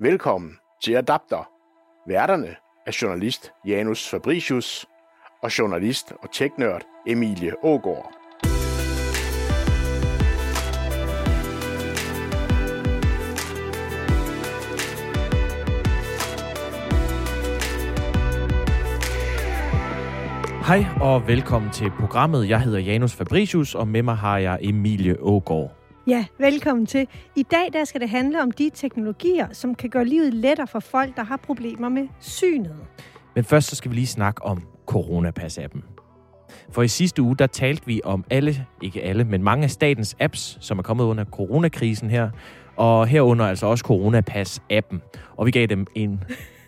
Velkommen til Adapter. Værterne er journalist Janus Fabricius og journalist og teknørd Emilie Ågård. Hej og velkommen til programmet. Jeg hedder Janus Fabricius, og med mig har jeg Emilie Ågård. Ja, velkommen til. I dag der skal det handle om de teknologier, som kan gøre livet lettere for folk, der har problemer med synet. Men først så skal vi lige snakke om Coronapass-appen. For i sidste uge, der talte vi om alle, ikke alle, men mange af statens apps, som er kommet under coronakrisen her, og herunder altså også Coronapass-appen. Og vi gav dem en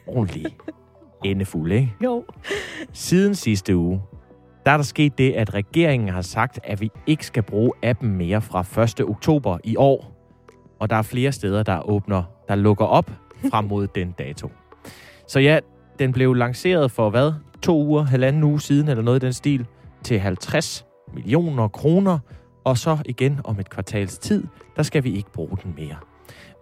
ordentlig endefuld, ikke? Jo. Siden sidste uge, der er der sket det, at regeringen har sagt, at vi ikke skal bruge appen mere fra 1. oktober i år. Og der er flere steder, der åbner, der lukker op frem mod den dato. Så ja, den blev lanceret for hvad? To uger, halvanden uge siden, eller noget i den stil, til 50 millioner kroner. Og så igen om et kvartals tid, der skal vi ikke bruge den mere.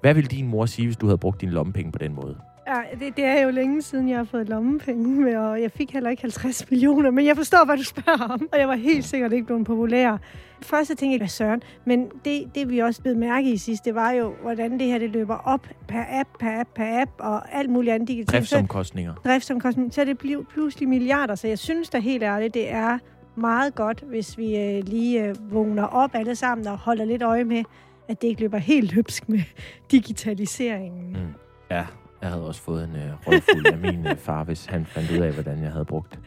Hvad vil din mor sige, hvis du havde brugt din lommepenge på den måde? Ja, det, det er jo længe siden, jeg har fået lommepenge, med, og jeg fik heller ikke 50 millioner, men jeg forstår, hvad du spørger om, og jeg var helt sikkert ikke blevet populær. Først så tænkte jeg, hvad søren, men det, det vi også blev mærke i sidst, det var jo, hvordan det her det løber op per app, per app, per app, og alt muligt andet digitalt. Driftsomkostninger. Driftsomkostninger. Så det bliver pludselig milliarder, så jeg synes da helt ærligt, det er meget godt, hvis vi øh, lige øh, vågner op alle sammen og holder lidt øje med, at det ikke løber helt løbsk med digitaliseringen. Mm. Ja, jeg havde også fået en øh, røvfuld af min øh, far, hvis han fandt ud af, hvordan jeg havde brugt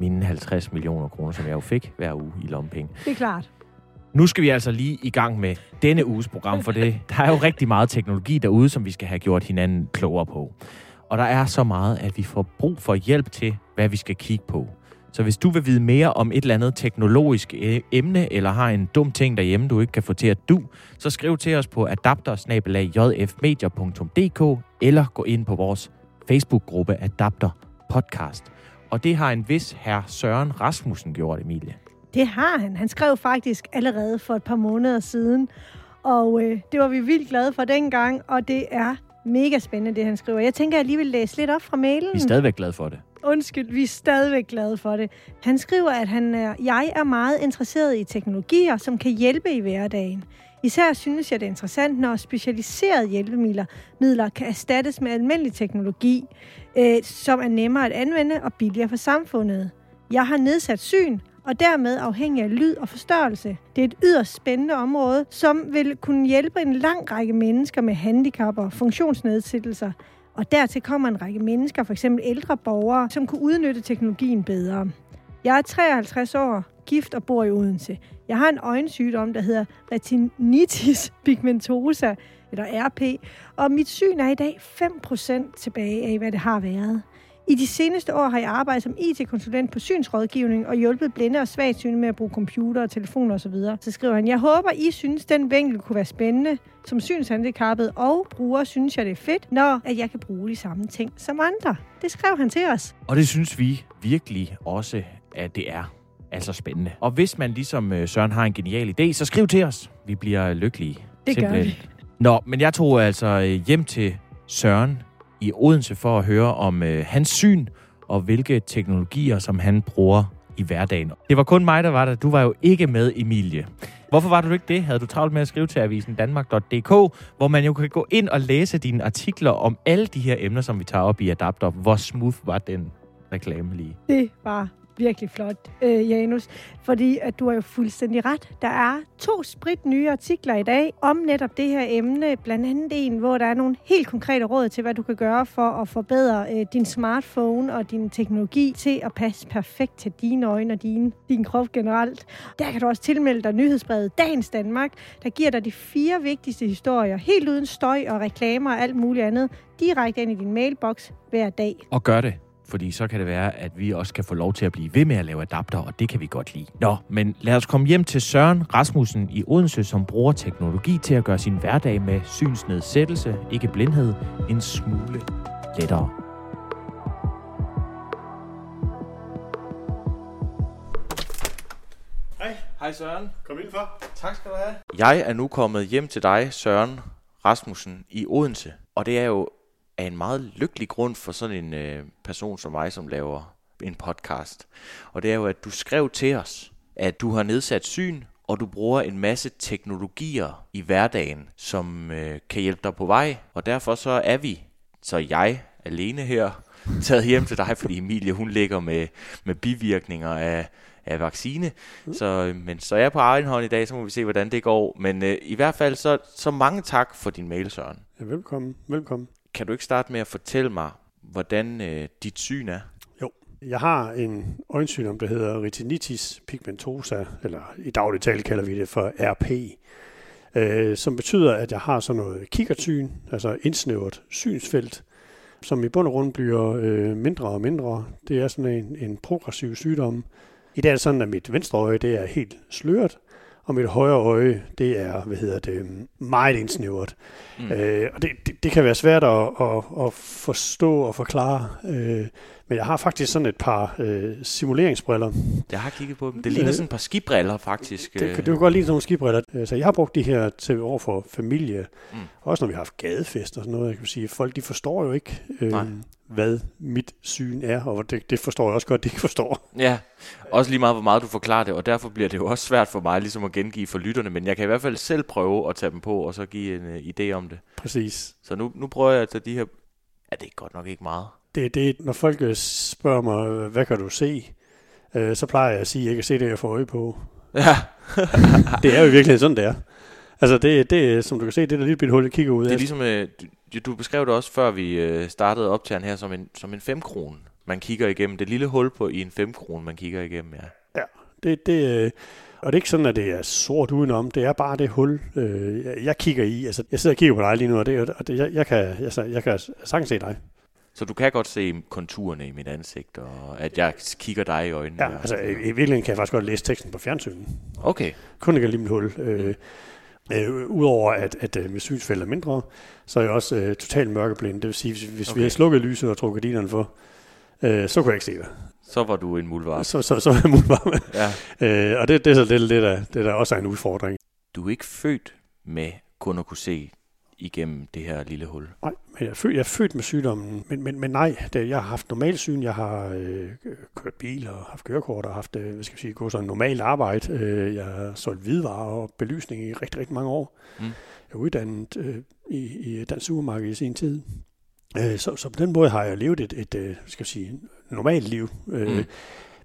mine 50 millioner kroner, som jeg jo fik hver uge i lompenge. Det er klart. Nu skal vi altså lige i gang med denne uges program, for det, der er jo rigtig meget teknologi derude, som vi skal have gjort hinanden klogere på. Og der er så meget, at vi får brug for hjælp til, hvad vi skal kigge på. Så hvis du vil vide mere om et eller andet teknologisk øh, emne, eller har en dum ting derhjemme, du ikke kan få til at du, så skriv til os på adapter eller gå ind på vores Facebook-gruppe Adapter Podcast. Og det har en vis herr Søren Rasmussen gjort, Emilie. Det har han. Han skrev faktisk allerede for et par måneder siden, og øh, det var vi vildt glade for dengang, og det er mega spændende, det han skriver. Jeg tænker, at jeg lige vil læse lidt op fra mailen. Vi er stadigvæk glade for det. Undskyld, vi er stadigvæk glade for det. Han skriver, at han er, jeg er meget interesseret i teknologier, som kan hjælpe i hverdagen. Især synes jeg, det er interessant, når specialiserede hjælpemidler midler kan erstattes med almindelig teknologi, øh, som er nemmere at anvende og billigere for samfundet. Jeg har nedsat syn, og dermed afhængig af lyd og forstørrelse. Det er et yderst spændende område, som vil kunne hjælpe en lang række mennesker med handicap og funktionsnedsættelser. Og dertil kommer en række mennesker, f.eks. ældre borgere, som kunne udnytte teknologien bedre. Jeg er 53 år, gift og bor i Odense. Jeg har en øjensygdom, der hedder retinitis pigmentosa, eller RP, og mit syn er i dag 5% tilbage af, hvad det har været. I de seneste år har jeg arbejdet som IT-konsulent på synsrådgivning og hjulpet blinde og svagsyne med at bruge computer og telefoner osv. Så, så skriver han, jeg håber, I synes, den vinkel kunne være spændende. Som synshandicappet og bruger, synes jeg, det er fedt, når at jeg kan bruge de samme ting som andre. Det skrev han til os. Og det synes vi virkelig også, at det er altså spændende. Og hvis man ligesom øh, Søren har en genial idé, så skriv til os. Vi bliver lykkelige. Det Simpelthen. gør vi. Nå, men jeg tog altså øh, hjem til Søren i Odense for at høre om øh, hans syn og hvilke teknologier, som han bruger i hverdagen. Det var kun mig, der var der. Du var jo ikke med, Emilie. Hvorfor var du ikke det? Havde du travlt med at skrive til avisen danmark.dk, hvor man jo kan gå ind og læse dine artikler om alle de her emner, som vi tager op i Adapter. Hvor smooth var den reklame lige? Det var virkelig flot, øh, Janus. Fordi at du har jo fuldstændig ret. Der er to sprit nye artikler i dag om netop det her emne. Blandt andet en, hvor der er nogle helt konkrete råd til, hvad du kan gøre for at forbedre øh, din smartphone og din teknologi til at passe perfekt til dine øjne og din, din krop generelt. Der kan du også tilmelde dig nyhedsbrevet Dagens Danmark, der giver dig de fire vigtigste historier, helt uden støj og reklamer og alt muligt andet, direkte ind i din mailbox hver dag. Og gør det fordi så kan det være, at vi også kan få lov til at blive ved med at lave adapter, og det kan vi godt lide. Nå, men lad os komme hjem til Søren Rasmussen i Odense, som bruger teknologi til at gøre sin hverdag med synsnedsættelse, ikke blindhed, en smule lettere. Hej. Hej Søren. Kom for. Tak skal du have. Jeg er nu kommet hjem til dig, Søren Rasmussen, i Odense. Og det er jo af en meget lykkelig grund for sådan en øh, person som mig, som laver en podcast. Og det er jo, at du skrev til os, at du har nedsat syn, og du bruger en masse teknologier i hverdagen, som øh, kan hjælpe dig på vej. Og derfor så er vi, så jeg alene her, taget hjem til dig, fordi Emilie hun ligger med, med bivirkninger af, af vaccine. Mm. Så, men så er jeg på egen hånd i dag, så må vi se, hvordan det går. Men øh, i hvert fald, så, så mange tak for din mail, Søren. Ja, velkommen, velkommen. Kan du ikke starte med at fortælle mig, hvordan øh, dit syn er? Jo, jeg har en øjensygdom, der hedder retinitis pigmentosa, eller i daglig tale kalder vi det for RP, øh, som betyder, at jeg har sådan noget kikkertsyn, altså indsnævret synsfelt, som i bund og grund bliver øh, mindre og mindre. Det er sådan en, en progressiv sygdom. I dag er det sådan, at mit venstre øje det er helt sløret, og mit højre øje, det er, hvad hedder det, meget indsnævret. Mm. Øh, og det, det, det kan være svært at, at, at forstå og forklare, øh, men jeg har faktisk sådan et par øh, simuleringsbriller. Jeg har kigget på dem. Det ligner øh, sådan et par skibriller, faktisk. Det, det, det godt ligne sådan nogle skibriller. Øh, så jeg har brugt de her til over for familie. Mm. Også når vi har haft gadefest og sådan noget. Jeg kan sige, folk de forstår jo ikke, øh, hvad mit syn er, og det, det forstår jeg også godt, de ikke forstår. Ja, også lige meget, hvor meget du forklarer det, og derfor bliver det jo også svært for mig ligesom at gengive for lytterne, men jeg kan i hvert fald selv prøve at tage dem på, og så give en uh, idé om det. Præcis. Så nu, nu prøver jeg at tage de her... Ja, det er godt nok ikke meget. Det, det, når folk øh, spørger mig, hvad kan du se, øh, så plejer jeg at sige, at jeg kan se det, jeg får øje på. Ja. det er jo virkelig sådan, det er. Altså det, det, som du kan se, det er der lille bitte hul, jeg kigger ud af. Det er ligesom, øh, du, du beskrev det også, før vi øh, startede optageren her, som en, som en 5 krone. Man kigger igennem. Det lille hul på i en 5 krone, man kigger igennem, ja. Ja, det, det, øh, og det er ikke sådan, at det er sort udenom. Det er bare det hul, øh, jeg, jeg kigger i. Altså, jeg sidder og kigger på dig lige nu, og, det, og det, jeg, jeg, kan, jeg, jeg kan sagtens se dig. Så du kan godt se konturerne i mit ansigt, og at jeg kigger dig i øjnene? Ja, altså i, i virkeligheden kan jeg faktisk godt læse teksten på fjernsynet. Okay. Kun ikke lige mit hul. Øh. Øh, Udover at, at øh, mit synsfelt er mindre, så er jeg også øh, totalt mørkeblind. Det vil sige, hvis, hvis okay. vi har slukket lyset og trukket gardinerne for, øh, så kunne jeg ikke se det. Så var du en muldvarp. Så, så, så var jeg muldvarp. Ja. øh, og det, det er så det, det, der, det, der også er en udfordring. Du er ikke født med kun at kunne se igennem det her lille hul? Nej, men jeg er født, jeg er født med sygdommen, men, men, men nej, det, jeg har haft normal syn, jeg har øh, kørt bil og haft kørekort og haft, øh, hvad skal jeg sige, gået sådan normalt arbejde. Øh, jeg har solgt hvidvarer og belysning i rigtig, rigtig mange år. Mm. Jeg er uddannet øh, i, i dansk supermarked i sin tid. Øh, så, så på den måde har jeg levet et, et, et øh, skal jeg sige, normalt liv. Øh, mm.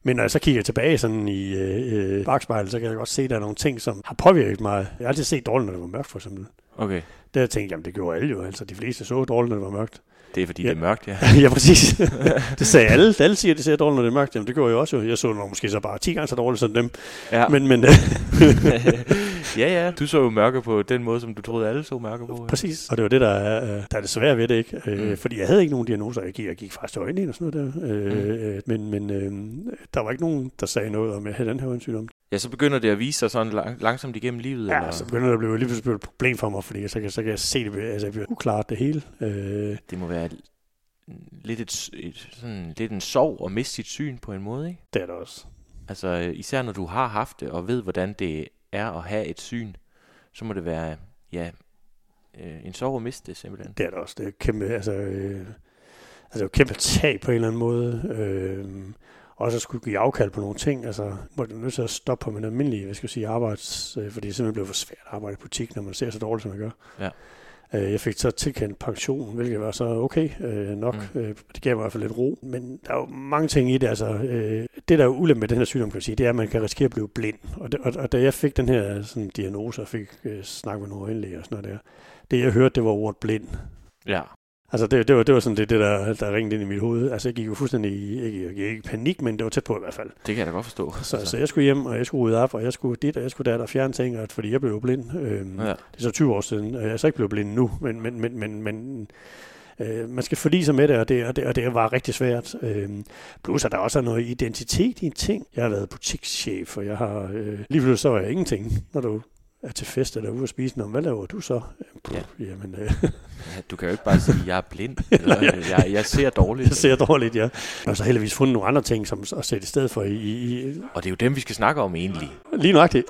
Men når jeg så kigger tilbage sådan i øh, øh bagspejlet, så kan jeg godt se, at der er nogle ting, som har påvirket mig. Jeg har altid set dårligt, når det var mørkt, for eksempel. Okay. Der tænkte jeg, jamen det gjorde alle jo. Altså, de fleste så dårligt, når det var mørkt. Det er fordi, ja. det er mørkt, ja. ja, præcis. det sagde alle. Alle siger, at det ser dårligt, når det er mørkt. Jamen, det gjorde jeg også jo. Jeg så nok måske så bare 10 gange så dårligt som dem. Ja. Men, men ja, ja. Du så jo mørke på den måde, som du troede, alle så mørke på. Ja. Præcis. Og det var det, der er, der er det svære ved det, ikke? Øh, mm. Fordi jeg havde ikke nogen diagnoser. Jeg gik, jeg gik faktisk til øjnene og sådan noget der. Øh, mm. Men, men øh, der var ikke nogen, der sagde noget om, at jeg havde den her øjensygdom. Ja, så begynder det at vise sig sådan lang, langsomt igennem livet? Ja, eller? så begynder det at blive lige pludselig et problem for mig, fordi så kan, så kan jeg se det, altså bliver uklart det hele. Øh. Det må være lidt, et, et, sådan, lidt en sorg at miste sit syn på en måde, ikke? Det er det også. Altså især når du har haft det, og ved hvordan det er at have et syn, så må det være, ja, øh, en sorg at miste det simpelthen. Det er det også. Det er kæmpe, altså, øh, altså kæmpe tab på en eller anden måde. Øh, og så skulle give afkald på nogle ting. Altså, må du nødt til at stoppe på min almindelige, hvad skal jeg sige, arbejds, øh, fordi det simpelthen bliver for svært at arbejde i butik, når man ser så dårligt, som man gør. Ja. Øh, jeg fik så tilkendt pension, hvilket var så okay øh, nok. Mm. Øh, det gav mig i hvert fald lidt ro. Men der er jo mange ting i det. Altså, øh, det, der er ulempe med den her sygdom, kan man sige, det er, at man kan risikere at blive blind. Og, det, og, og da jeg fik den her sådan, diagnose, og fik øh, snakket med nogle øjenlæger og sådan noget der, det jeg hørte, det var ordet blind. Ja. Altså, det, det, var, det var sådan det, det der, der ringte ind i mit hoved. Altså, jeg gik jo fuldstændig i, ikke, ikke, ikke panik, men det var tæt på i hvert fald. Det kan jeg da godt forstå. Så, altså. så jeg skulle hjem, og jeg skulle ud op, og jeg skulle dit, og jeg skulle der, der fjerne ting, og, fordi jeg blev jo blind. Øhm, ja. Det er så 20 år siden, og jeg er så ikke blevet blind nu, men, men, men, men, men øh, man skal forlige sig med det og, det, og det, og det var rigtig svært. Øh, plus, at der også er noget identitet i en ting. Jeg har været butikschef, og jeg har... Øh, lige pludselig så var jeg ingenting, når du er til fest eller ude at spise. Nå, hvad laver du så? Puh, ja. Jamen, øh. ja, du kan jo ikke bare sige, at jeg er blind. Eller, jeg, jeg ser dårligt. Jeg ser dårligt, ja. Og så heldigvis fundet nogle andre ting, som at sætte i stedet for. I, i, og det er jo dem, vi skal snakke om egentlig. Lige nøjagtigt.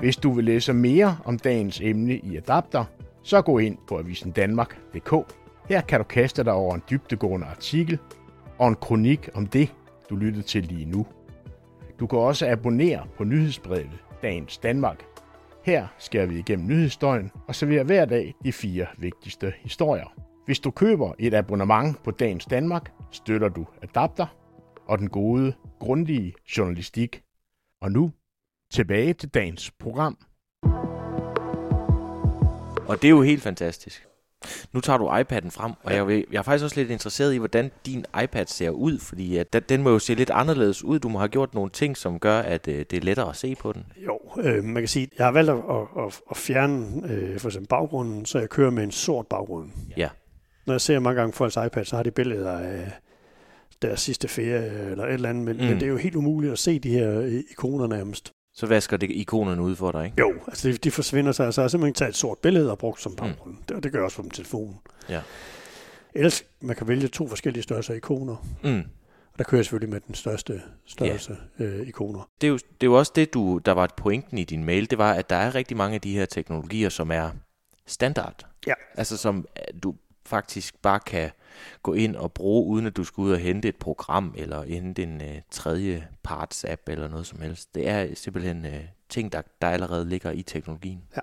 Hvis du vil læse mere om dagens emne i Adapter, så gå ind på avisendanmark.dk Her kan du kaste dig over en dybdegående artikel og en kronik om det, du lyttede til lige nu. Du kan også abonnere på nyhedsbrevet Dagens Danmark. Her skærer vi igennem nyhedsstøjen og serverer hver dag de fire vigtigste historier. Hvis du køber et abonnement på Dagens Danmark, støtter du Adapter og den gode, grundige journalistik. Og nu tilbage til dagens program. Og det er jo helt fantastisk. Nu tager du iPad'en frem, og jeg, vil, jeg er faktisk også lidt interesseret i, hvordan din iPad ser ud, fordi at den, må jo se lidt anderledes ud. Du må have gjort nogle ting, som gør, at øh, det er lettere at se på den. Jo, øh, man kan sige, jeg har valgt at, at, at fjerne øh, for eksempel baggrunden, så jeg kører med en sort baggrund. Ja. Når jeg ser mange gange folks iPad, så har de billeder af deres sidste ferie eller et eller andet, men, mm. men det er jo helt umuligt at se de her ikoner nærmest. Så vasker det ikonerne ud for dig, ikke? Jo, altså de, de forsvinder sig, så jeg har simpelthen taget et sort billede og brugt som baggrund. Mm. Det, det gør jeg også på min telefon. Ja. Ellers, man kan vælge to forskellige størrelser ikoner. Mm. Og der kører jeg selvfølgelig med den største størrelse ja. øh, ikoner. Det er, jo, det er jo også det, du, der var pointen i din mail, det var, at der er rigtig mange af de her teknologier, som er standard. Ja. Altså som øh, du faktisk bare kan gå ind og bruge, uden at du skal ud og hente et program, eller hente en øh, tredje parts app, eller noget som helst. Det er simpelthen øh, ting, der, der allerede ligger i teknologien. Ja,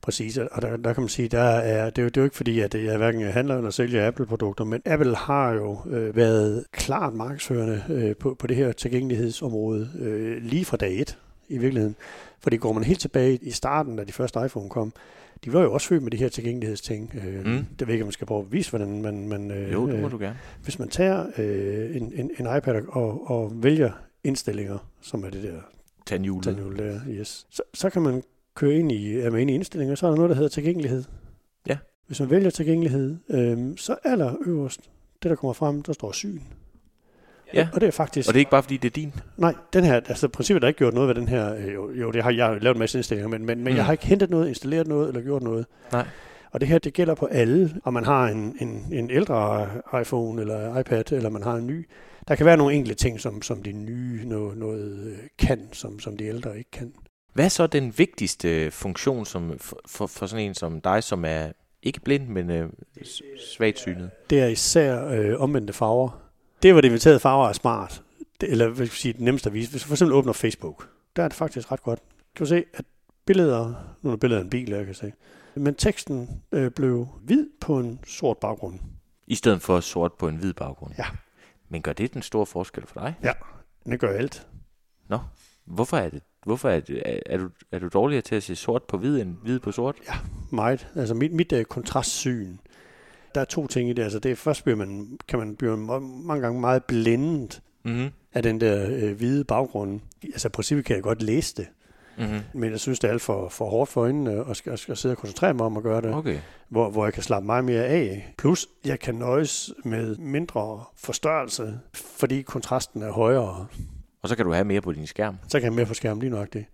præcis. Og der, der kan man sige, der er, det, er jo, det er jo ikke fordi, at jeg hverken handler eller sælger Apple-produkter, men Apple har jo øh, været klart markedsførende øh, på, på det her tilgængelighedsområde øh, lige fra dag et i virkeligheden. Fordi går man helt tilbage i starten, da de første iPhone kom, de var jo også født med de her tilgængelighedsting. Øh, mm. Det ved ikke, om man skal prøve at vise, hvordan man... man øh, jo, det må du gerne. Hvis man tager øh, en, en, en iPad og, og vælger indstillinger, som er det der... Tandhjulet. Tandhjulet der, yes. Så, så kan man køre ind i, er man inde i indstillinger, så er der noget, der hedder tilgængelighed. Ja. Hvis man vælger tilgængelighed, øh, så aller øverst, det der kommer frem, der står syn. Ja. Og det er faktisk... Og det er ikke bare fordi, det er din? Nej, den her, altså princippet har ikke gjort noget ved den her, øh, jo, jo det har jeg lavet en masse indstillinger, men, men, men mm. jeg har ikke hentet noget, installeret noget eller gjort noget. Nej. Og det her, det gælder på alle, om man har en, en, en ældre iPhone eller iPad, eller man har en ny. Der kan være nogle enkelte ting, som, som de nye noget, noget øh, kan, som, som de ældre ikke kan. Hvad er så den vigtigste funktion som, for, for, for sådan en som dig, som er ikke blind, men øh, svagt synet? Det er især øh, omvendte farver. Det, hvor det inviterede farver er smart, det, eller hvad skal sige, det nemmeste at vise. Hvis du for eksempel åbner Facebook, der er det faktisk ret godt. Kan du se, at billeder, nu er billedet af en bil, jeg kan se, men teksten øh, blev hvid på en sort baggrund. I stedet for sort på en hvid baggrund? Ja. Men gør det den store forskel for dig? Ja, det gør alt. Nå, hvorfor er det? Hvorfor er, det, er, er, du, er du dårligere til at se sort på hvid end hvid på sort? Ja, meget. Altså mit, mit uh, kontrastsyn, der er to ting i det. Altså det først bliver man, kan man blive mange gange meget blændet mm-hmm. af den der øh, hvide baggrund. Altså i princippet kan jeg godt læse det. Mm-hmm. Men jeg synes, det er alt for, for hårdt for øjnene at, skal, at, skal sidde og koncentrere mig om at gøre det. Okay. Hvor, hvor jeg kan slappe meget mere af. Plus, jeg kan nøjes med mindre forstørrelse, fordi kontrasten er højere. Og så kan du have mere på din skærm. Så kan jeg have mere på skærmen lige nok det.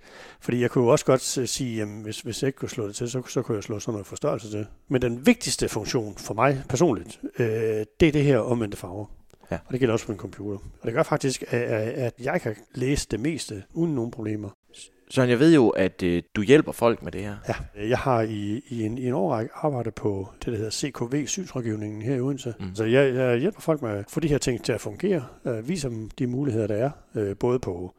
Fordi jeg kunne jo også godt sige, at hvis, hvis jeg ikke kunne slå det til, så, så kunne jeg slå sådan noget forstørrelse til. Men den vigtigste funktion for mig personligt, øh, det er det her omvendte farver. Ja. Og det gælder også på en computer. Og det gør faktisk, at, at jeg kan læse det meste uden nogen problemer. Søren, jeg ved jo, at øh, du hjælper folk med det her. Ja, jeg har i, i, en, i en årrække arbejdet på det, der hedder CKV, synsrådgivningen her i Odense. Mm. Så jeg, jeg hjælper folk med at få de her ting til at fungere, øh, viser dem de muligheder, der er, øh, både på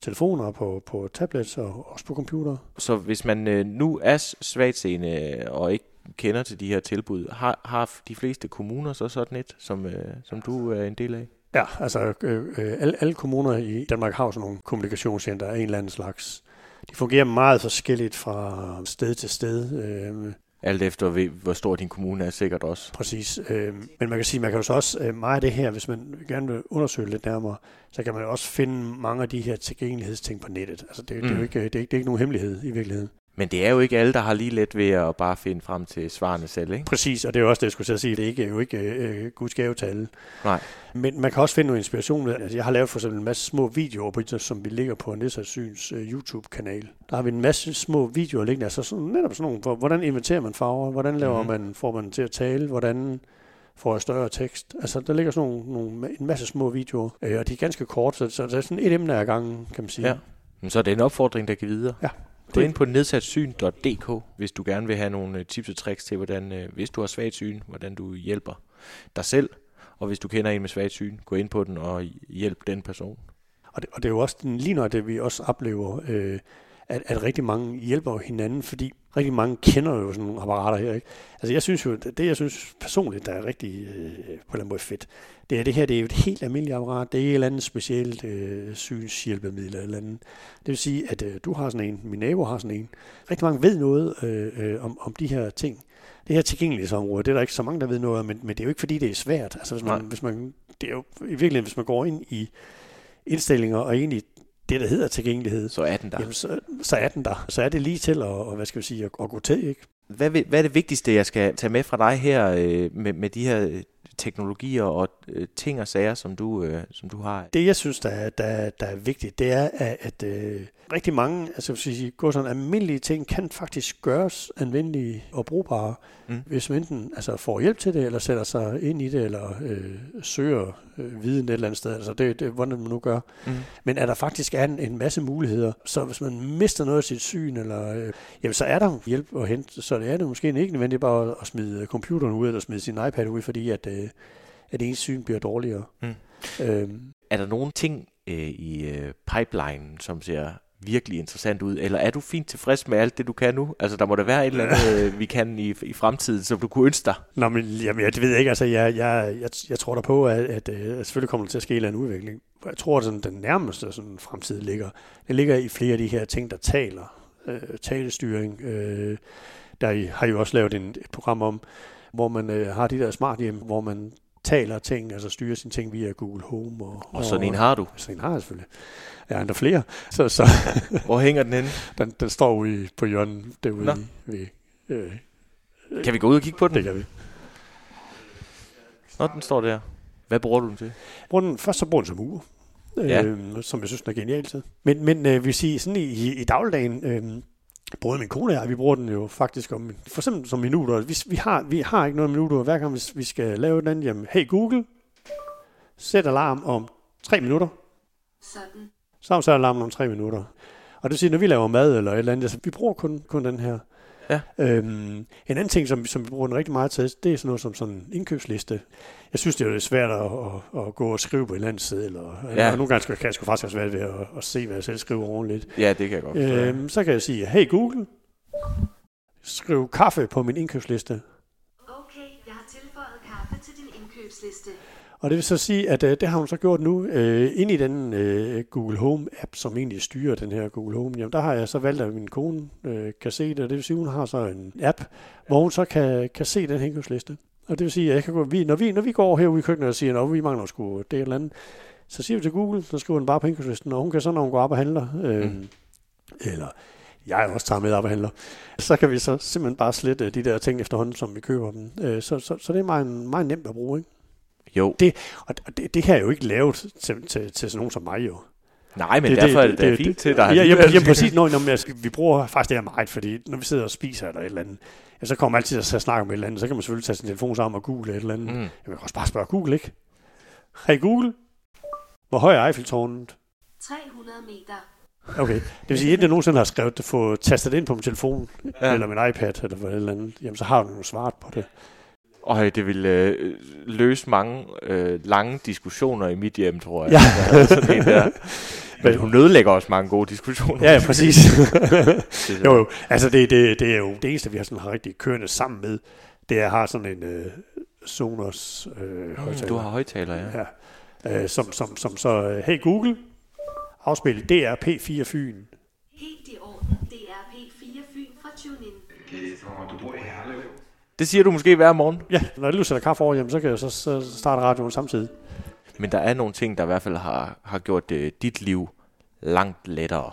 telefoner, på, på tablets og også på computer. Så hvis man øh, nu er svagtseende og ikke kender til de her tilbud, har, har de fleste kommuner så sådan et, som, øh, som du er en del af? Ja, altså øh, øh, alle, alle kommuner i Danmark har sådan nogle kommunikationscenter af en eller anden slags. De fungerer meget forskelligt fra sted til sted. Øh, Alt efter, hvor stor din kommune er, sikkert også. Præcis. Øh, men man kan sige, man kan jo så også øh, meget af det her, hvis man gerne vil undersøge lidt nærmere, så kan man jo også finde mange af de her tilgængelighedsting på nettet. Altså det, mm. det, er jo ikke, det, er ikke, det er ikke nogen hemmelighed i virkeligheden. Men det er jo ikke alle, der har lige let ved at bare finde frem til svarene selv, ikke? Præcis, og det er jo også det, jeg skulle til at sige. Det er jo ikke øh, Guds gave til alle. Nej. Men man kan også finde noget inspiration. Altså, jeg har lavet for eksempel en masse små videoer, på, som vi ligger på Nessa Syns uh, YouTube-kanal. Der har vi en masse små videoer liggende. Altså sådan, netop sådan nogle, hvor, hvordan inventerer man farver? Hvordan laver mm-hmm. man, får man til at tale? Hvordan får jeg større tekst? Altså, der ligger sådan nogle, nogle, en masse små videoer, øh, og de er ganske kort, så, så der er sådan et emne ad gangen, kan man sige. Ja. Men så er det en opfordring, der kan videre. Ja Gå ind på nedsatsyn.dk, hvis du gerne vil have nogle øh, tips og tricks til, hvordan, øh, hvis du har svagt syn, hvordan du hjælper dig selv. Og hvis du kender en med svagt syn, gå ind på den og hjælp den person. Og det, og det er jo også lige når det, vi også oplever, øh, at, at rigtig mange hjælper hinanden, fordi rigtig mange kender jo sådan nogle apparater her. Ikke? Altså jeg synes jo, det jeg synes personligt, der er rigtig øh, på en eller anden måde fedt, det er det her, det er jo et helt almindeligt apparat. Det er et eller andet specielt øh, synshjælpemiddel eller andet. Det vil sige, at øh, du har sådan en, min nabo har sådan en. Rigtig mange ved noget øh, øh, om, om de her ting. Det her tilgængelighedsområde, det er der ikke så mange, der ved noget om, men, men det er jo ikke fordi, det er svært. Altså hvis man, hvis man, det er jo i virkeligheden, hvis man går ind i indstillinger og egentlig det, der hedder tilgængelighed, så er den der. Jamen, så, så er den der. Så er det lige til at, og, hvad skal vi sige, at, at gå til, ikke? Hvad, hvad er det vigtigste, jeg skal tage med fra dig her øh, med, med de her øh, teknologier og øh, ting og sager, som du, øh, som du har? Det, jeg synes, der er, der, der er vigtigt, det er, at, at øh, rigtig mange, altså hvis sige, går sådan almindelige ting, kan faktisk gøres anvendelige og brugbare, mm. hvis man enten altså, får hjælp til det, eller sætter sig ind i det, eller øh, søger øh, viden et eller andet sted. Altså det, det hvordan man nu gør. Mm. Men at der faktisk er en, en masse muligheder, så hvis man mister noget af sit syn, eller, øh, jamen, så er der hjælp at hente. Så det er det måske ikke nødvendigt bare at, at smide computeren ud, eller smide sin iPad ud, fordi at, øh, at ens syn bliver dårligere. Mm. Øhm. Er der nogle ting øh, i øh, pipeline, som ser virkelig interessant ud, eller er du fint tilfreds med alt det, du kan nu? Altså, der må der være et eller andet, vi kan i, i fremtiden, som du kunne ønske dig. Nå, men jamen, jeg, det ved jeg ikke. Altså, jeg, jeg, jeg, jeg tror der på, at, at, øh, at selvfølgelig kommer der til at ske en udvikling. Jeg tror, at sådan, den nærmeste sådan, fremtid ligger, det ligger i flere af de her ting, der taler. Øh, talestyring. Øh, der har jo også lavet en, et program om, hvor man øh, har de der smart hjem, hvor man taler ting, altså styrer sine ting via Google Home. Og, og sådan en har du? Sådan en har jeg selvfølgelig. Jeg andre flere. Så, så Hvor hænger den henne? Den, den står ude på hjørnet derude. Nå. Ved, øh, kan vi gå ud og kigge på den? Det kan vi. Nå, den står der. Hvad bruger du den til? Bruger den, først så bruger den som ur. Ja. Øh, som jeg synes er genialt. Men, men øh, vi siger sådan i, i dagligdagen, øh, både min kone og jeg, vi bruger den jo faktisk om, for eksempel som minutter. Vi, vi, har, vi har ikke noget minutter. Hver gang vi skal lave et andet, jamen, hey Google, sæt alarm om tre minutter. Sådan. Så er alarmen om tre minutter. Og det vil sige, når vi laver mad eller et eller andet, så vi bruger kun, kun den her. Ja. Øhm, en anden ting, som, som vi bruger den rigtig meget til, det er sådan noget som sådan en indkøbsliste. Jeg synes, det er lidt svært at, at, at gå og skrive på et eller andet sted, eller, ja. og nogle gange kan jeg sgu faktisk have svært ved at, at se, hvad jeg selv skriver ordentligt. Ja, det kan jeg godt øhm, Så kan jeg sige, hey Google, skriv kaffe på min indkøbsliste. Okay, jeg har tilføjet kaffe til din indkøbsliste. Og det vil så sige, at øh, det har hun så gjort nu. Øh, ind i den øh, Google Home-app, som egentlig styrer den her Google Home, jamen der har jeg så valgt, at min kone øh, kan se det. Og det vil sige, at hun har så en app, hvor hun så kan, kan se den indkøbsliste. Og det vil sige, at jeg kan gå, vi, når, vi, når vi går herude i køkkenet og siger, at vi mangler sgu det eller andet, så siger vi til Google, så skriver den bare på indkøbslisten, og hun kan så, når hun går op og handler, øh, mm. eller jeg også tager med op og handler, så kan vi så simpelthen bare slette de der ting efterhånden, som vi køber dem. Øh, så, så, så det er meget, meget nemt at bruge, ikke? Jo. Det, og det, det her er jo ikke lavet til, til, til sådan nogen som mig jo. Nej, men det, derfor det, er det, det, fint det, til dig. Ja, jamen, jamen, præcis. Når, når, altså, vi bruger faktisk det her meget, fordi når vi sidder og spiser eller et eller andet, ja, så kommer man altid til at snakke om et eller andet, så kan man selvfølgelig tage sin telefon sammen og google et eller andet. Mm. Jeg kan også bare spørge Google, ikke? Hey Google, hvor høj er Eiffeltårnet? 300 meter. Okay, det vil sige, at jeg nogensinde har skrevet det, få tastet ind på min telefon, ja. eller min iPad, eller hvad eller andet, jamen så har du nogle svaret på det. Og det ville øh, løse mange øh, lange diskussioner i mit hjem, tror jeg. Ja. sådan en der. Men hun nødlægger også mange gode diskussioner. Ja, ja præcis. jo, jo. Altså, det, det, det er jo det eneste, vi har, sådan, har rigtig kørende sammen med. Det er at have sådan en øh, Sonos øh, højtaler. Du har højtaler, ja. ja. Øh, som, som, som så, øh, hey Google, afspil DRP4 Fyn. Helt i orden, DRP4 Fyn fra TuneIn. Okay, så du bor i Herlev. Det siger du måske hver morgen? Ja, når jeg sætter kaffe over, jamen, så kan jeg så, så starte radioen samtidig. Men der er nogle ting, der i hvert fald har, har gjort det, dit liv langt lettere.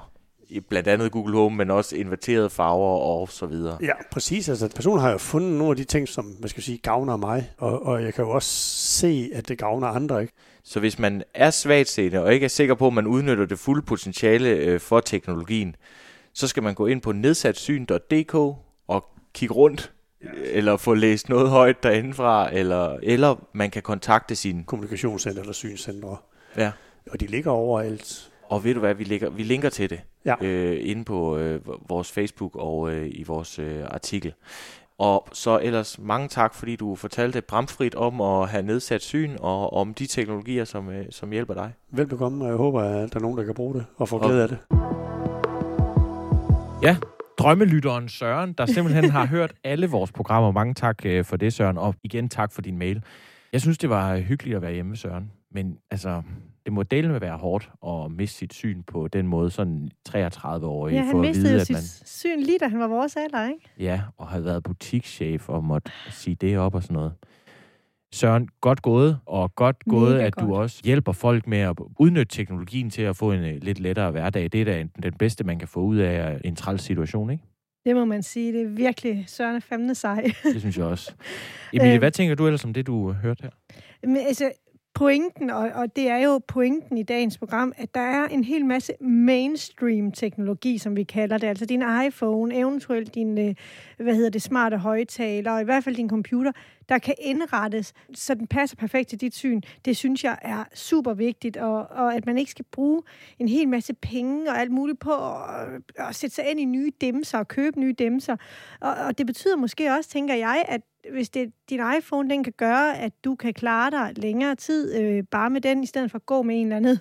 I blandt andet Google Home, men også inverterede farver og så videre. Ja, præcis. Altså, personen har jo fundet nogle af de ting, som man skal sige, gavner mig. Og, og jeg kan jo også se, at det gavner andre. Ikke? Så hvis man er svagtseende og ikke er sikker på, at man udnytter det fulde potentiale øh, for teknologien, så skal man gå ind på nedsatsyn.dk og kigge rundt eller få læst noget højt derindefra, eller, eller man kan kontakte sin... Kommunikationscenter eller synscentre. Ja. Og de ligger overalt. Og ved du hvad, vi, lægger, vi linker til det Ja. øh, inde på øh, vores Facebook og øh, i vores øh, artikel. Og så ellers mange tak, fordi du fortalte bramfrit om at have nedsat syn og om de teknologier, som, øh, som hjælper dig. Velbekomme, og jeg håber, at der er nogen, der kan bruge det og få glæde af det. Ja, drømmelytteren Søren, der simpelthen har hørt alle vores programmer. Mange tak øh, for det, Søren, og igen tak for din mail. Jeg synes, det var hyggeligt at være hjemme, Søren, men altså, det må dele med være hårdt at miste sit syn på den måde, sådan 33-årig, Ja, for han at mistede vide, jo at sit man, syn lige da han var vores alder, ikke? ja, og havde været butikschef og måtte sige det op og sådan noget. Søren, godt gået, og godt gået, Mega at du godt. også hjælper folk med at udnytte teknologien til at få en øh, lidt lettere hverdag. Det er da en- den bedste, man kan få ud af en træls situation, ikke? Det må man sige. Det er virkelig Søren er fandme sej. Det synes jeg også. Emilie, Øh. hvad tænker du ellers om det, du hørte her? Men altså, pointen, og, og det er jo pointen i dagens program, at der er en hel masse mainstream-teknologi, som vi kalder det. Altså din iPhone, eventuelt din, øh, hvad hedder det, smarte højtaler, og i hvert fald din computer, der kan indrettes, så den passer perfekt til dit syn. Det synes jeg er super vigtigt, og, og at man ikke skal bruge en hel masse penge og alt muligt på at, at sætte sig ind i nye demser og købe nye demser. Og, og det betyder måske også, tænker jeg, at hvis det, din iPhone den kan gøre, at du kan klare dig længere tid øh, bare med den, i stedet for at gå med en eller anden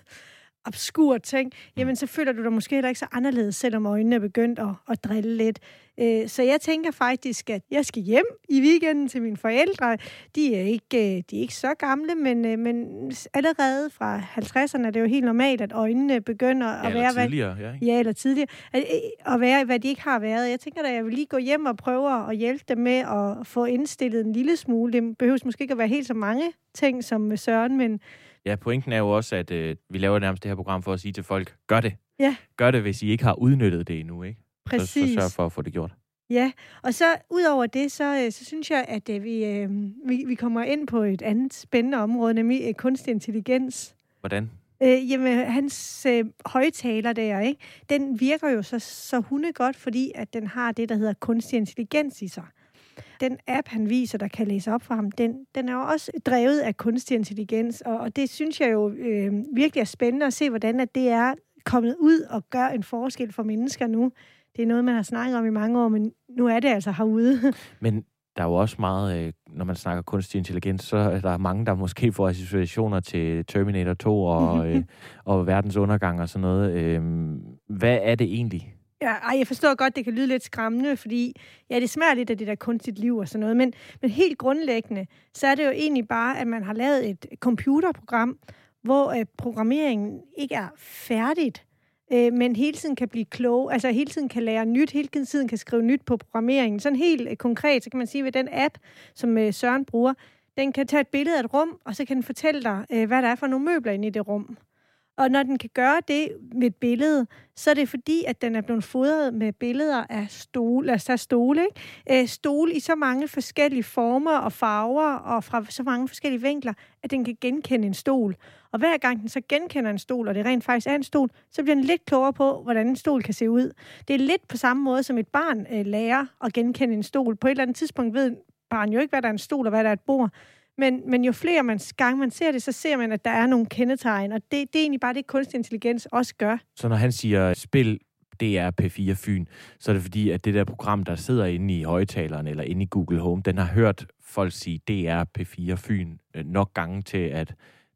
obskur ting, jamen så føler du dig måske heller ikke så anderledes, selvom øjnene er begyndt at, at drille lidt. Øh, så jeg tænker faktisk, at jeg skal hjem i weekenden til mine forældre. De er ikke, øh, de er ikke så gamle, men, øh, men allerede fra 50'erne er det jo helt normalt, at øjnene begynder at Ja, være... eller hvad- tidligere, ja, ikke? Ja, eller tidligere. At, øh, at være, hvad de ikke har været. Jeg tænker da, jeg vil lige gå hjem og prøve at hjælpe dem med at få indstillet en lille smule. Det behøves måske ikke at være helt så mange ting som med Søren, men Ja, pointen er jo også, at øh, vi laver nærmest det her program for at sige til folk, gør det. Ja. Gør det, hvis I ikke har udnyttet det endnu, ikke? Så, præcis. så sørg for at få det gjort. Ja, og så ud over det, så, øh, så synes jeg, at øh, vi, øh, vi, vi kommer ind på et andet spændende område, nemlig øh, kunstig intelligens. Hvordan? Øh, jamen, hans øh, højtaler der, ikke? den virker jo så, så hundegodt, fordi at den har det, der hedder kunstig intelligens i sig. Den app, han viser, der kan læse op for ham, den, den er jo også drevet af kunstig intelligens, og, og det synes jeg jo øh, virkelig er spændende at se, hvordan at det er kommet ud og gør en forskel for mennesker nu. Det er noget, man har snakket om i mange år, men nu er det altså herude. Men der er jo også meget, øh, når man snakker kunstig intelligens, så er der mange, der måske får associationer til Terminator 2 og, øh, og verdens undergang og sådan noget. Øh, hvad er det egentlig? Ja, ej, jeg forstår godt, det kan lyde lidt skræmmende, fordi ja, det smager lidt af det der kunstigt liv og sådan noget, men, men helt grundlæggende, så er det jo egentlig bare, at man har lavet et computerprogram, hvor øh, programmeringen ikke er færdigt, øh, men hele tiden kan blive klog, altså hele tiden kan lære nyt, hele tiden kan skrive nyt på programmeringen. Sådan helt øh, konkret, så kan man sige, ved den app, som øh, Søren bruger, den kan tage et billede af et rum, og så kan den fortælle dig, øh, hvad der er for nogle møbler inde i det rum. Og når den kan gøre det med et billede, så er det fordi, at den er blevet fodret med billeder af stole, altså af stole, ikke? Øh, stole i så mange forskellige former og farver, og fra så mange forskellige vinkler, at den kan genkende en stol. Og hver gang den så genkender en stol, og det rent faktisk er en stol, så bliver den lidt klogere på, hvordan en stol kan se ud. Det er lidt på samme måde, som et barn øh, lærer at genkende en stol. På et eller andet tidspunkt ved barn jo ikke, hvad der er en stol og hvad der er et bord. Men, men jo flere man, gange man ser det, så ser man, at der er nogle kendetegn, og det, det er egentlig bare det, kunstig intelligens også gør. Så når han siger, spil DR P4 Fyn, så er det fordi, at det der program, der sidder inde i højtaleren eller inde i Google Home, den har hørt folk sige DR P4 Fyn øh, nok gange til, at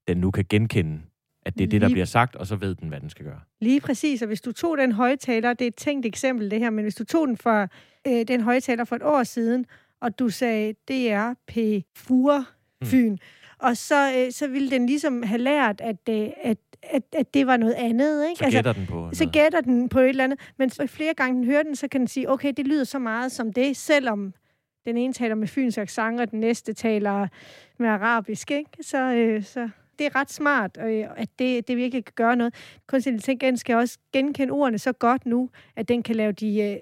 den nu kan genkende, at det er det, der Lige- bliver sagt, og så ved den, hvad den skal gøre. Lige præcis, og hvis du tog den højtaler, det er et tænkt eksempel det her, men hvis du tog den for øh, den højtaler for et år siden, og du sagde, er P4 Fyn, mm. og så, øh, så ville den ligesom have lært, at, øh, at, at, at det var noget andet. Ikke? Så gætter den på så noget. gætter den på et eller andet, men så flere gange den hører den, så kan den sige, okay, det lyder så meget som det, selvom den ene taler med fynsk accent, og den næste taler med arabisk, ikke? Så, øh, så det er ret smart, øh, at det, det virkelig kan gøre noget. Kunstig intelligens skal også genkende ordene så godt nu, at den kan lave de, øh,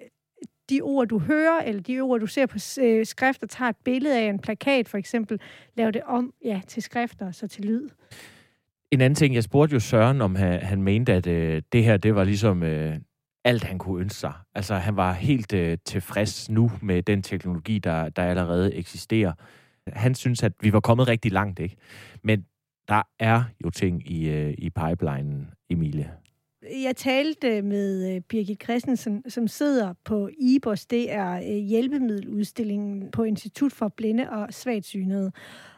de ord, du hører, eller de ord, du ser på øh, skrift, og tager et billede af en plakat, for eksempel, lave det om ja, til skrifter og så til lyd. En anden ting, jeg spurgte jo Søren, om han, han mente, at øh, det her, det var ligesom øh, alt, han kunne ønske sig. Altså, han var helt øh, tilfreds nu med den teknologi, der, der allerede eksisterer. Han synes, at vi var kommet rigtig langt, ikke? Men der er jo ting i, øh, i pipelinen, Emilie. Jeg talte øh, med øh, Birgit Christensen, som sidder på IBOS. Det er øh, hjælpemiddeludstillingen på Institut for Blinde og Svagtsynede.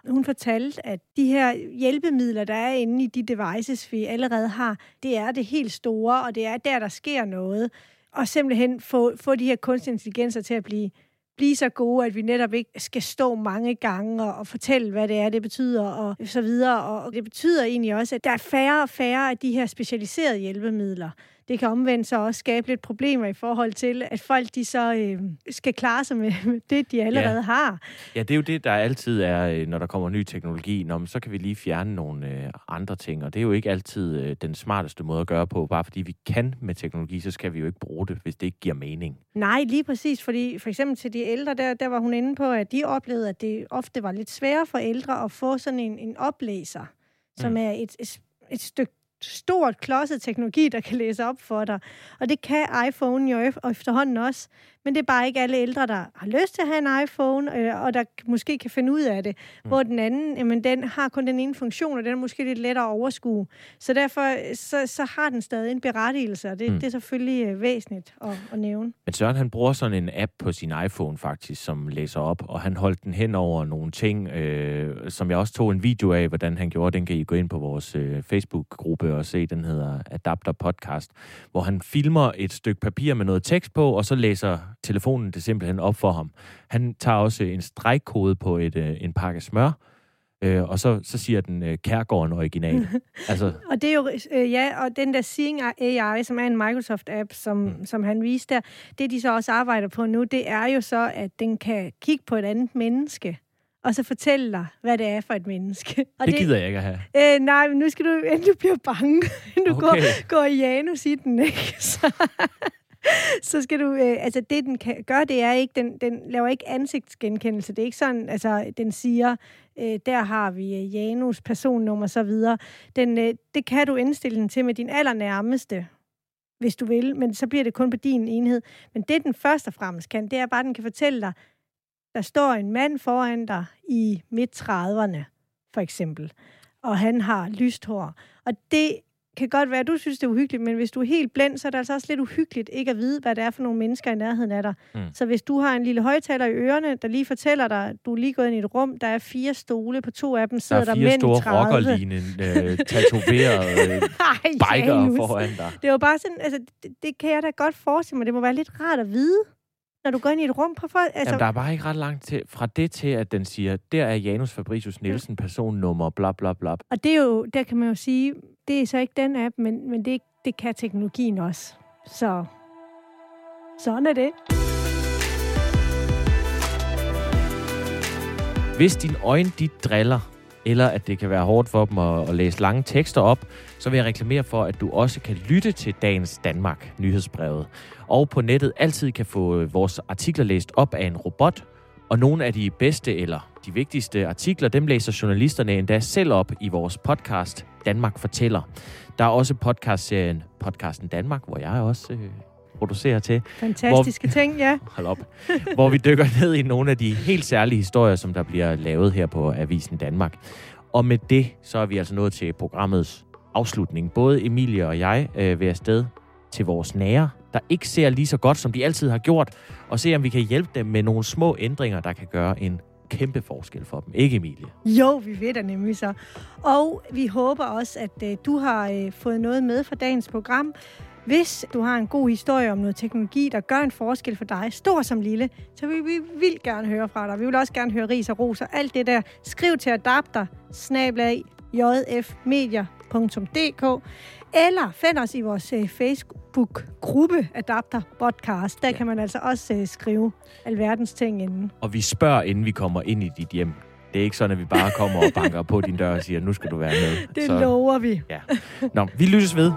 Hun fortalte, at de her hjælpemidler, der er inde i de devices, vi allerede har, det er det helt store, og det er der, der sker noget. Og simpelthen få, få de her kunstig intelligenser til at blive blive så gode, at vi netop ikke skal stå mange gange og, og fortælle, hvad det er, det betyder, og så videre. Og det betyder egentlig også, at der er færre og færre af de her specialiserede hjælpemidler. Det kan omvendt så også skabe lidt problemer i forhold til, at folk de så øh, skal klare sig med det, de allerede Ja. har. Ja, det er jo det, der altid er, øh, når der kommer ny teknologi. Nå, men så kan vi lige fjerne nogle øh, andre ting, og det er jo ikke altid øh, den smarteste måde at gøre på. Bare fordi vi kan med teknologi, så skal vi jo ikke bruge det, hvis det ikke giver mening. Nej, lige præcis, fordi for eksempel til de ældre, der, der var hun inde på, at de oplevede, at det ofte var lidt sværere for ældre at få sådan en, en oplæser, som Mm. er et, et, et stykke stort klodset teknologi, der kan læse op for dig. Og det kan iPhone jo e- efterhånden også. Men det er bare ikke alle ældre, der har lyst til at have en iPhone, øh, og der måske kan finde ud af det. Mm. Hvor den anden, jamen, den har kun den ene funktion, og den er måske lidt lettere at overskue. Så derfor så, så har den stadig en berettigelse, og det, Mm. det er selvfølgelig øh, væsentligt at, at nævne. Men Søren, han bruger sådan en app på sin iPhone faktisk, som læser op, og han holdt den hen over nogle ting, øh, som jeg også tog en video af, hvordan han gjorde. Den kan I gå ind på vores øh, Facebook-gruppe og se. Den hedder Adapter Podcast, hvor han filmer et stykke papir med noget tekst på, og så læser telefonen det simpelthen op for ham. Han tager også en stregkode på et, øh, en pakke smør, øh, og så, så siger den øh, Kærgården original. altså, Og det er jo, øh, ja, og den der Seeing AI, som er en Microsoft-app, som, Mm. som han viste der, det de så også arbejder på nu, det er jo så, at den kan kigge på et andet menneske, og så fortælle dig, hvad det er for et menneske. Og det gider jeg ikke at have. Øh, nej, men nu skal du, inden du bliver bange, inden du Okay. går, går i Janus i den, ikke? Så, så skal du, øh, altså det den kan gøre, det er ikke, den, den laver ikke ansigtsgenkendelse. Det er ikke sådan, altså den siger, øh, der har vi øh, Janus personnummer og så videre. Den, øh, det kan du indstille den til med din allernærmeste, hvis du vil, men så bliver det kun på din enhed. Men det den først og fremmest kan, det er bare, at den kan fortælle dig, der står en mand foran dig i midt-30'erne, for eksempel, og han har lyst hår. Og det kan godt være, at du synes, det er uhyggeligt, men hvis du er helt blind, så er det altså også lidt uhyggeligt ikke at vide, hvad det er for nogle mennesker i nærheden af dig. Mm. Så hvis du har en lille højtaler i ørerne, der lige fortæller dig, at du er lige gået ind i et rum, der er fire stole, på to af dem Der sidder er der, fire mænd store i 30. rockerlignende, øh, tatoverede øh, biker foran dig. Det er jo bare sådan, altså, det, det kan jeg da godt forestille mig. Det må være lidt rart at vide, når du går ind i et rum på folk. Altså, Jamen, der er bare ikke ret langt til, fra det til, at den siger, der er Janus Fabricius Nielsen, personnummer, bla bla bla. Og det er jo, der kan man jo sige, det er så ikke den app, men, men det, det kan teknologien også. Så sådan er det. Hvis dine øjne de driller, eller at det kan være hårdt for dem at, at læse lange tekster op, så vil jeg reklamere for, at du også kan lytte til dagens Danmark nyhedsbrevet. Og på nettet altid kan få øh, vores artikler læst op af en robot, og nogle af de bedste eller de vigtigste artikler, dem læser journalisterne endda selv op i vores podcast Danmark Fortæller. Der er også podcastserien Podcasten Danmark, hvor jeg også øh, producerer til. Fantastiske ting, ja. Hold op. hvor vi dykker ned i nogle af de helt særlige historier, som der bliver lavet her på Avisen Danmark. Og med det, så er vi altså nået til programmets afslutning. Både Emilie og jeg øh, vil afsted til vores nære, der ikke ser lige så godt, som de altid har gjort, og se, om vi kan hjælpe dem med nogle små ændringer, der kan gøre en kæmpe forskel for dem. Ikke, Emilie? Jo, vi ved det nemlig så. Og vi håber også, at øh, du har øh, fået noget med fra dagens program. Hvis du har en god historie om noget teknologi, der gør en forskel for dig, stor som lille, så vil vi vildt gerne høre fra dig. Vi vil også gerne høre ris og ros og alt det der. Skriv til adapter, snablag, jfmedia.dk eller find os i vores øh, Facebook-gruppe Adapter Podcast. Der Ja. kan man altså også øh, skrive alverdens ting inden. Og vi spørger, inden vi kommer ind i dit hjem. Det er ikke sådan, at vi bare kommer og banker på din dør og siger, nu skal du være med. Det så... lover vi. Ja. Nå, vi lyttes ved.